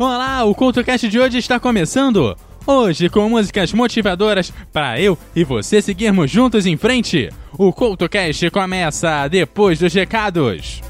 Olá, o CultoCast de hoje está começando! Hoje com músicas motivadoras para eu e você seguirmos juntos em frente. O CultoCast começa depois dos recados.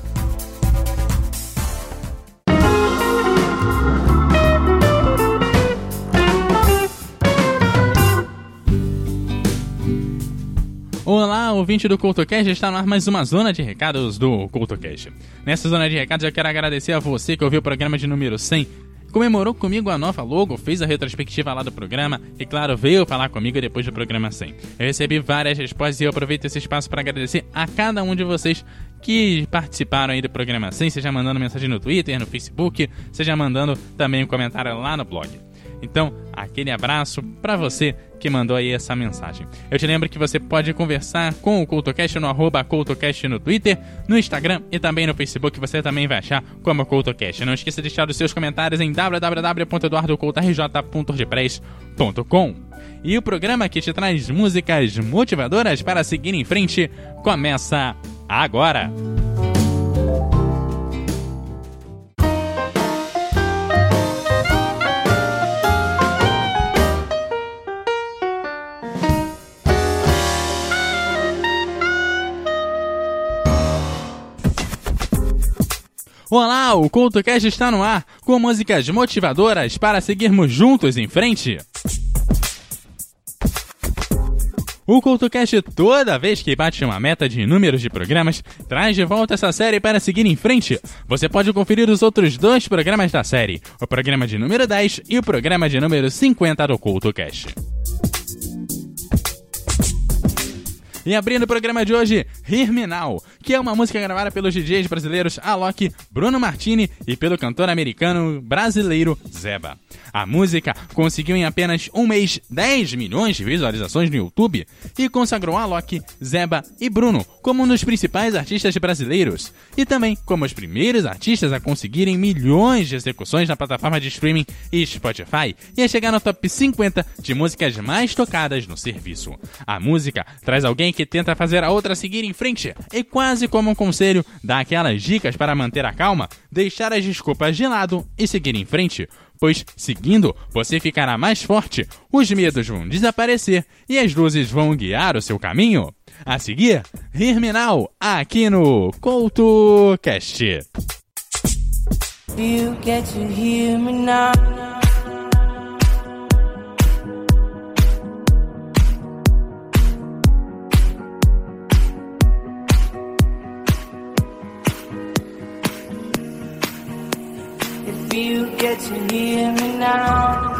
Olá, ouvinte do CultoCast, está no ar mais uma zona de recados do CultoCast. Nessa zona de recados eu quero agradecer a você que ouviu o programa de número 100, comemorou comigo a nova logo, fez a retrospectiva lá do programa e, claro, veio falar comigo depois do programa 100. Eu recebi várias respostas e eu aproveito esse espaço para agradecer a cada um de vocês que participaram aí do programa 100, seja mandando mensagem no Twitter, no Facebook, seja mandando também um comentário lá no blog. Então, aquele abraço para você que mandou aí essa mensagem. Eu te lembro que você pode conversar com o CultoCast no arroba CultoCast no Twitter, no Instagram e também no Facebook. Você também vai achar como CultoCast. Não esqueça de deixar os seus comentários em www.eduardocoutorj.com. E o programa que te traz músicas motivadoras para seguir em frente começa agora! Olá, o CultoCast está no ar com músicas motivadoras para seguirmos juntos em frente. O CultoCast, toda vez que bate uma meta de números de programas, traz de volta essa série para seguir em frente. Você pode conferir os outros dois programas da série, o programa de número 10 e o programa de número 50 do CultoCast. E abrindo o programa de hoje, Now, que é uma música gravada pelos DJs brasileiros Alok, Bruno Martini e pelo cantor americano brasileiro Zeba. A música conseguiu em apenas um mês 10 milhões de visualizações no YouTube e consagrou Alok, Zeba e Bruno como um dos principais artistas brasileiros e também como os primeiros artistas a conseguirem milhões de execuções na plataforma de streaming Spotify e a chegar no top 50 de músicas mais tocadas no serviço. A música traz alguém que tenta fazer a outra seguir em frente e quase como um conselho dá aquelas dicas para manter a calma, deixar as desculpas de lado e seguir em frente pois, seguindo, você ficará mais forte, os medos vão desaparecer e as luzes vão guiar o seu caminho. A seguir, Herminal, aqui no CoutoCast. You get to hear me now.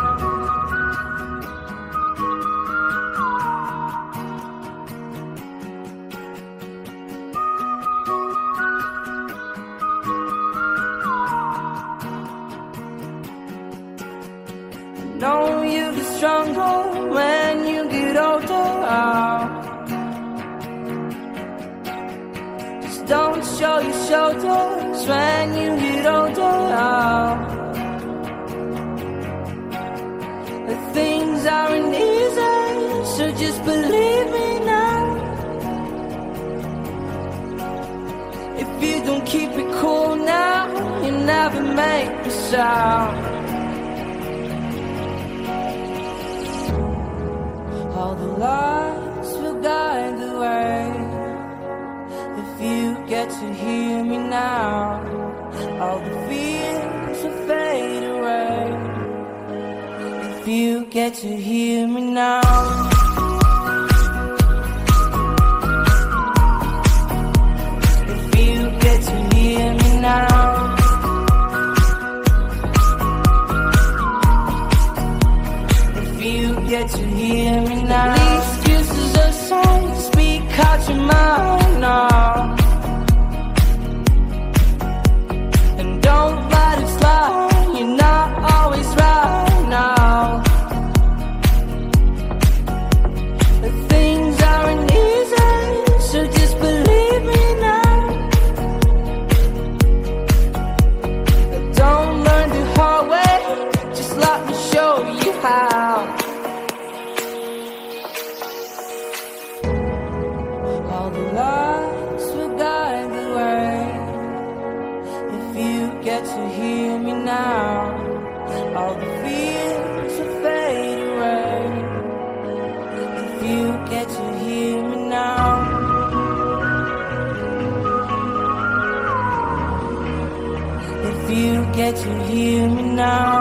know you get stronger when you get older. Just don't show your shoulders when you get older. Never make a sound. All the lights will guide the way. If you get to hear me now, all the fears will fade away If you get to hear me now. to hear me now. All the fears to fade away. If you get to hear me now. If you get to hear me now.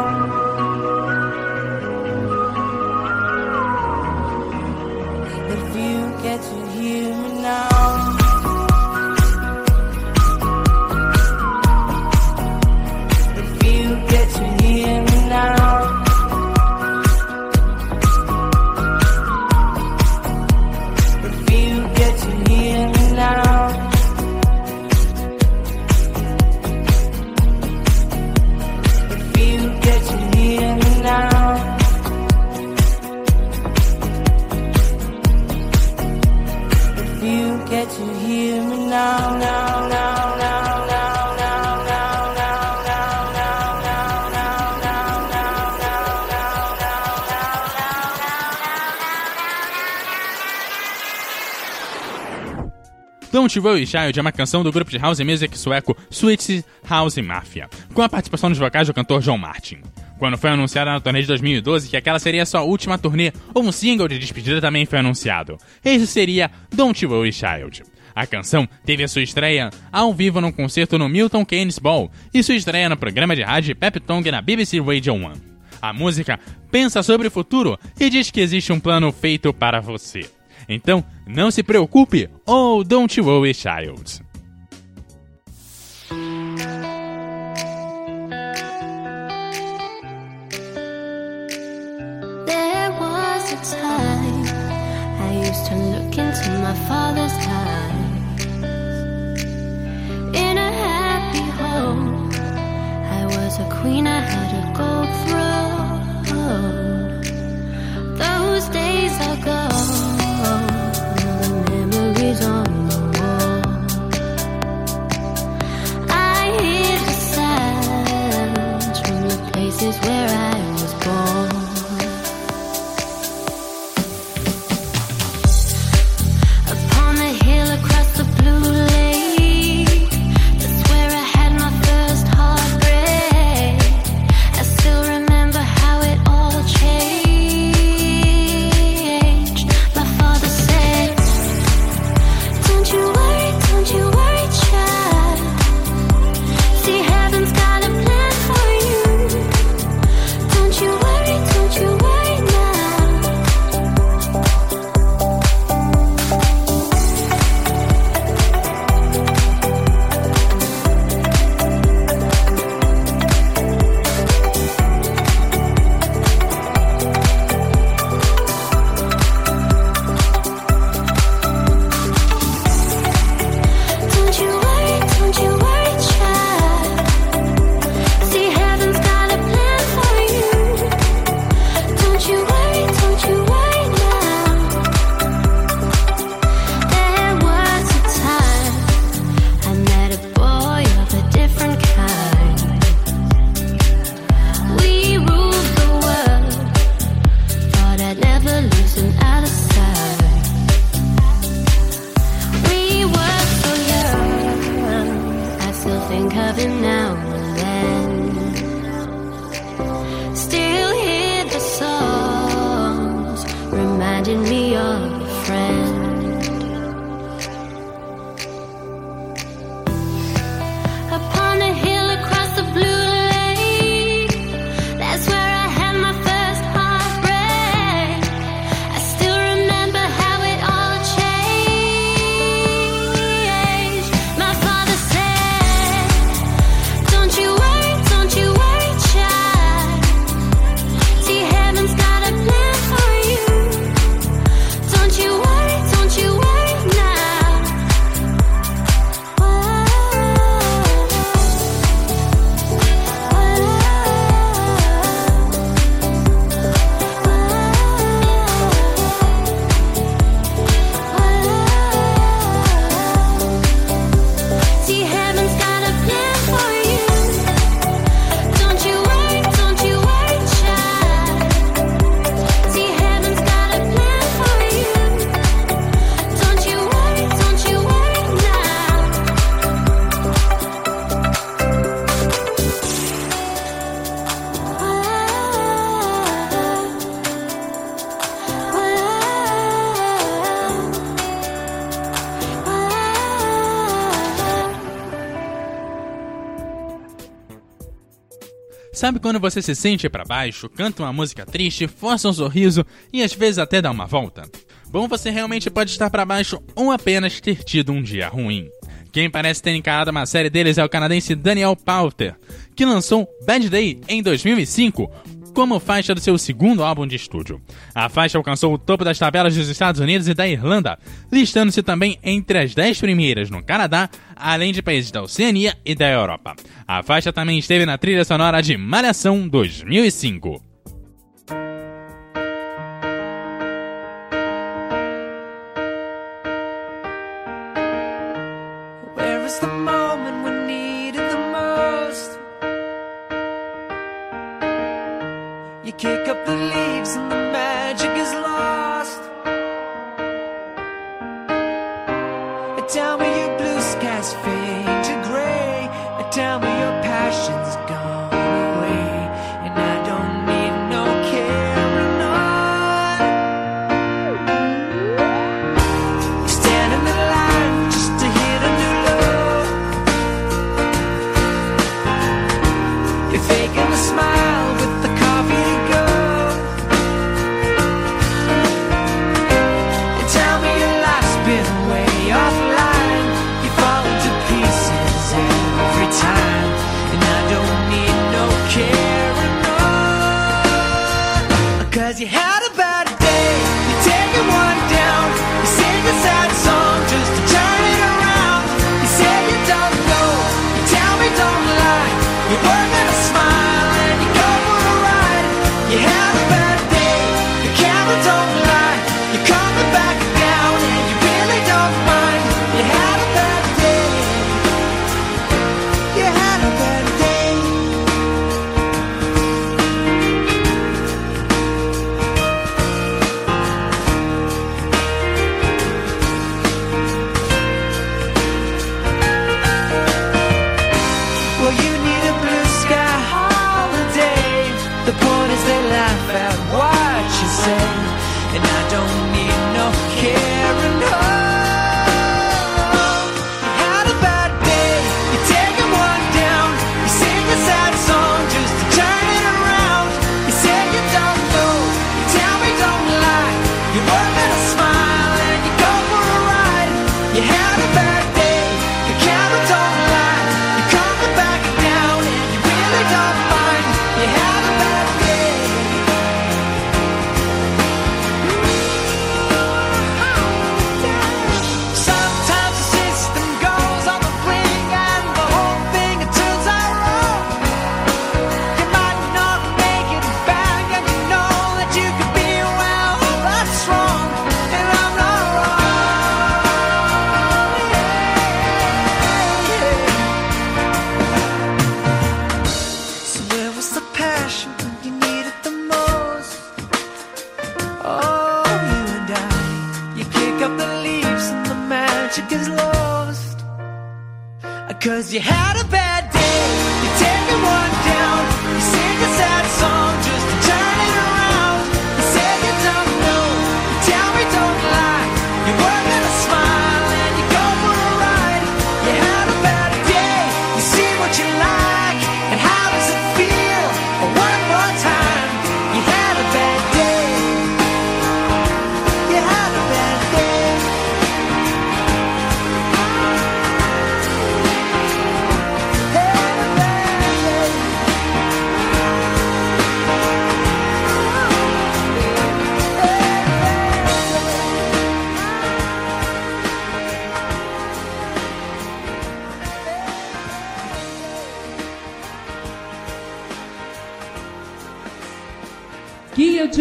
Don't Worry Child é uma canção do grupo de house music sueco Swedish House Mafia, com a participação nos vocais do cantor John Martin. Quando foi anunciada na turnê de 2012 que aquela seria sua última turnê, um single de despedida também foi anunciado. Esse seria Don't Worry Child. A canção teve a sua estreia ao vivo num concerto no Milton Keynes Ball e sua estreia no programa de rádio Pep Tong na BBC Radio 1. A música pensa sobre o futuro e diz que existe um plano feito para você. Então, não se preocupe oh, don't worry, child. Those days are gone. Where I Sabe quando você se sente para baixo, canta uma música triste, força um sorriso e às vezes até dá uma volta? Bom, você realmente pode estar para baixo ou apenas ter tido um dia ruim. Quem parece ter encarado uma série deles é o canadense Daniel Powter, que lançou Bad Day em 2005 como faixa do seu segundo álbum de estúdio. A faixa alcançou o topo das tabelas dos Estados Unidos e da Irlanda, listando-se também entre as 10 primeiras no Canadá, além de países da Oceania e da Europa. A faixa também esteve na trilha sonora de Malhação 2005.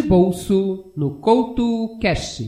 Bolso no Couto Cash.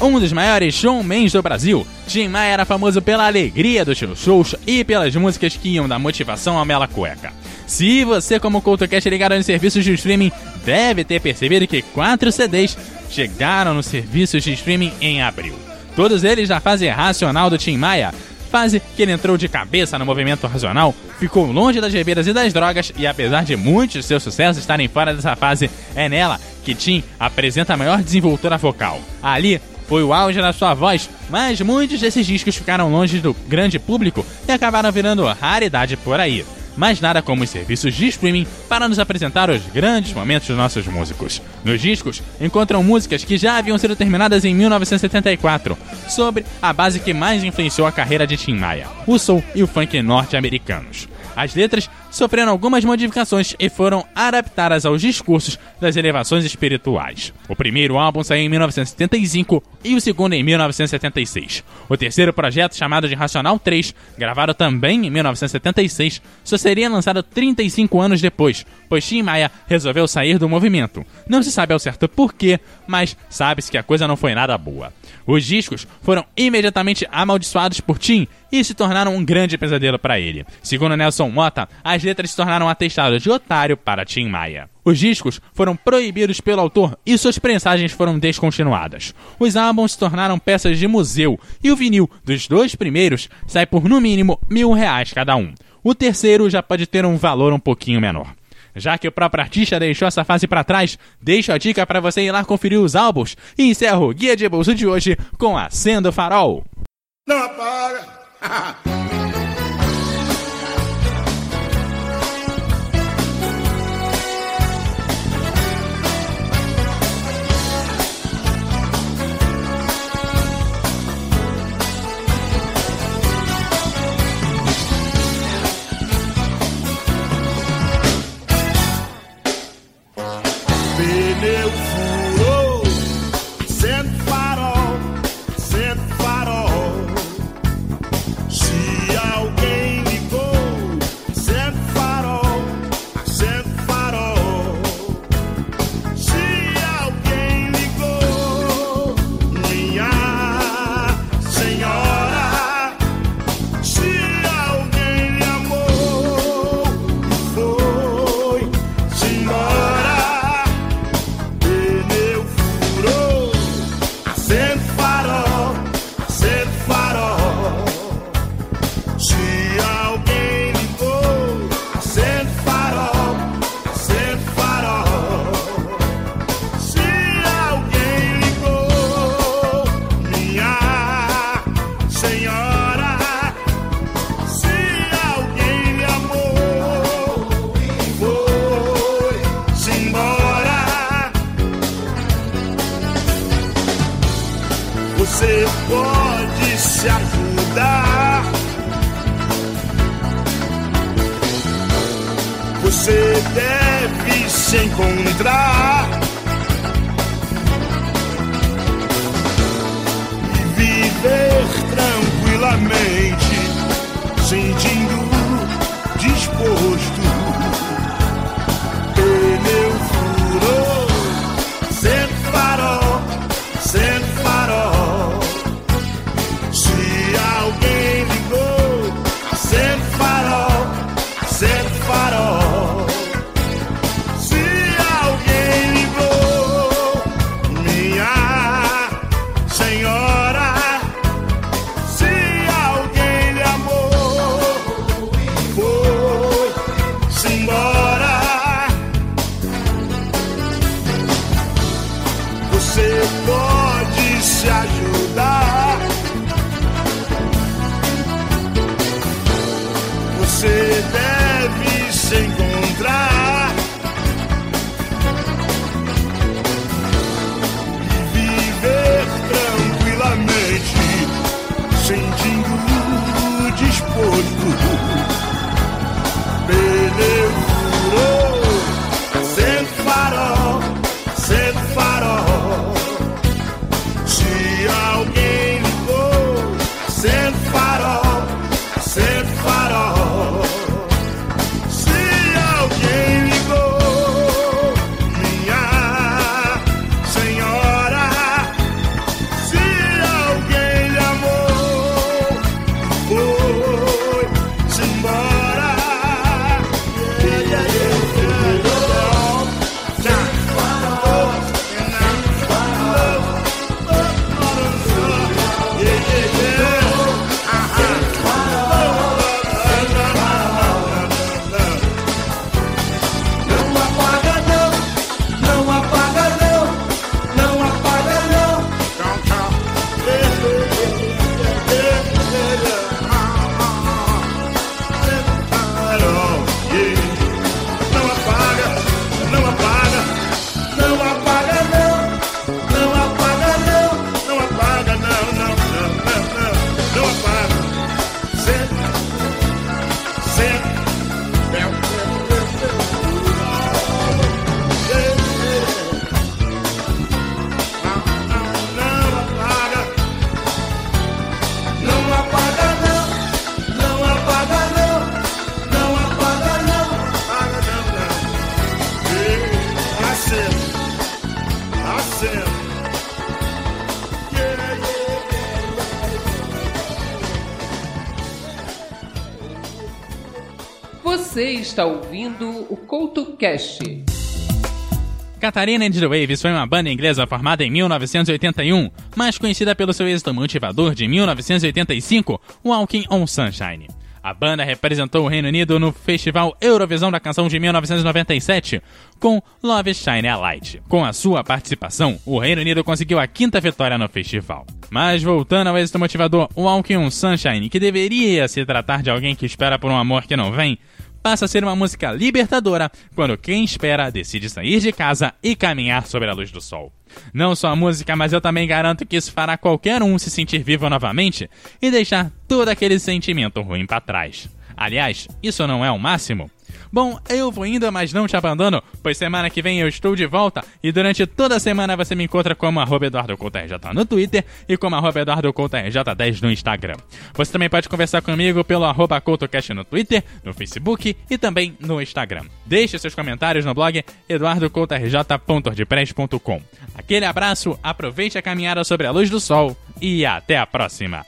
Um dos maiores showmans do Brasil, Tim Maia era famoso pela alegria dos seus shows e pelas músicas que iam da motivação ao mela cueca. Se você, como CoutoCast ligado nos serviços de streaming, deve ter percebido que quatro CDs chegaram nos serviços de streaming em abril. Todos eles na fase racional do Tim Maia, fase que ele entrou de cabeça no movimento racional, ficou longe das bebidas e das drogas e apesar de muitos de seus sucessos estarem fora dessa fase, é nela que Tim apresenta a maior desenvoltura vocal. Ali, foi o auge da sua voz, mas muitos desses discos ficaram longe do grande público e acabaram virando raridade por aí mas nada como os serviços de streaming para nos apresentar os grandes momentos dos nossos músicos. Nos discos, encontram músicas que já haviam sido terminadas em 1974, sobre a base que mais influenciou a carreira de Tim Maia, o soul e o funk norte-americanos. As letras sofreram algumas modificações e foram adaptadas aos discursos das elevações espirituais. O primeiro álbum saiu em 1975 e o segundo em 1976. O terceiro projeto, chamado de Racional 3, gravado também em 1976, só seria lançado 35 anos depois, pois Tim Maia resolveu sair do movimento. Não se sabe ao certo porquê, mas sabe-se que a coisa não foi nada boa. Os discos foram imediatamente amaldiçoados por Tim e se tornaram um grande pesadelo para ele. Segundo Nelson Mota, as letras se tornaram atestados de otário para Tim Maia. Os discos foram proibidos pelo autor e suas prensagens foram descontinuadas. Os álbuns se tornaram peças de museu e o vinil dos dois primeiros sai por no mínimo mil reais cada um. O terceiro já pode ter um valor um pouquinho menor. Já que o próprio artista deixou essa fase para trás, deixo a dica para você ir lá conferir os álbuns e encerro o Guia de Bolso de hoje com Acendo Farol. Não apaga! está ouvindo o Couto Cast. Catarina and Waves foi uma banda inglesa formada em 1981, mais conhecida pelo seu êxito motivador de 1985, Walking on Sunshine. A banda representou o Reino Unido no Festival Eurovisão da Canção de 1997 com Love Shine a Light. Com a sua participação, o Reino Unido conseguiu a quinta vitória no festival. Mas voltando ao êxito motivador Walking on Sunshine, que deveria se tratar de alguém que espera por um amor que não vem, passa a ser uma música libertadora quando quem espera decide sair de casa e caminhar sobre a luz do sol. Não só a música, mas eu também garanto que isso fará qualquer um se sentir vivo novamente e deixar todo aquele sentimento ruim para trás. Aliás, isso não é o máximo? Bom, eu vou indo, mas não te abandono, pois semana que vem eu estou de volta e durante toda a semana você me encontra como arroba EduardoCoutoRJ no Twitter e como arroba EduardoCoutoRJ10 no Instagram. Você também pode conversar comigo pelo arroba CoutoCast no Twitter, no Facebook e também no Instagram. Deixe seus comentários no blog eduardocoutorj.wordpress.com. Aquele abraço, aproveite a caminhada sobre a luz do sol e até a próxima!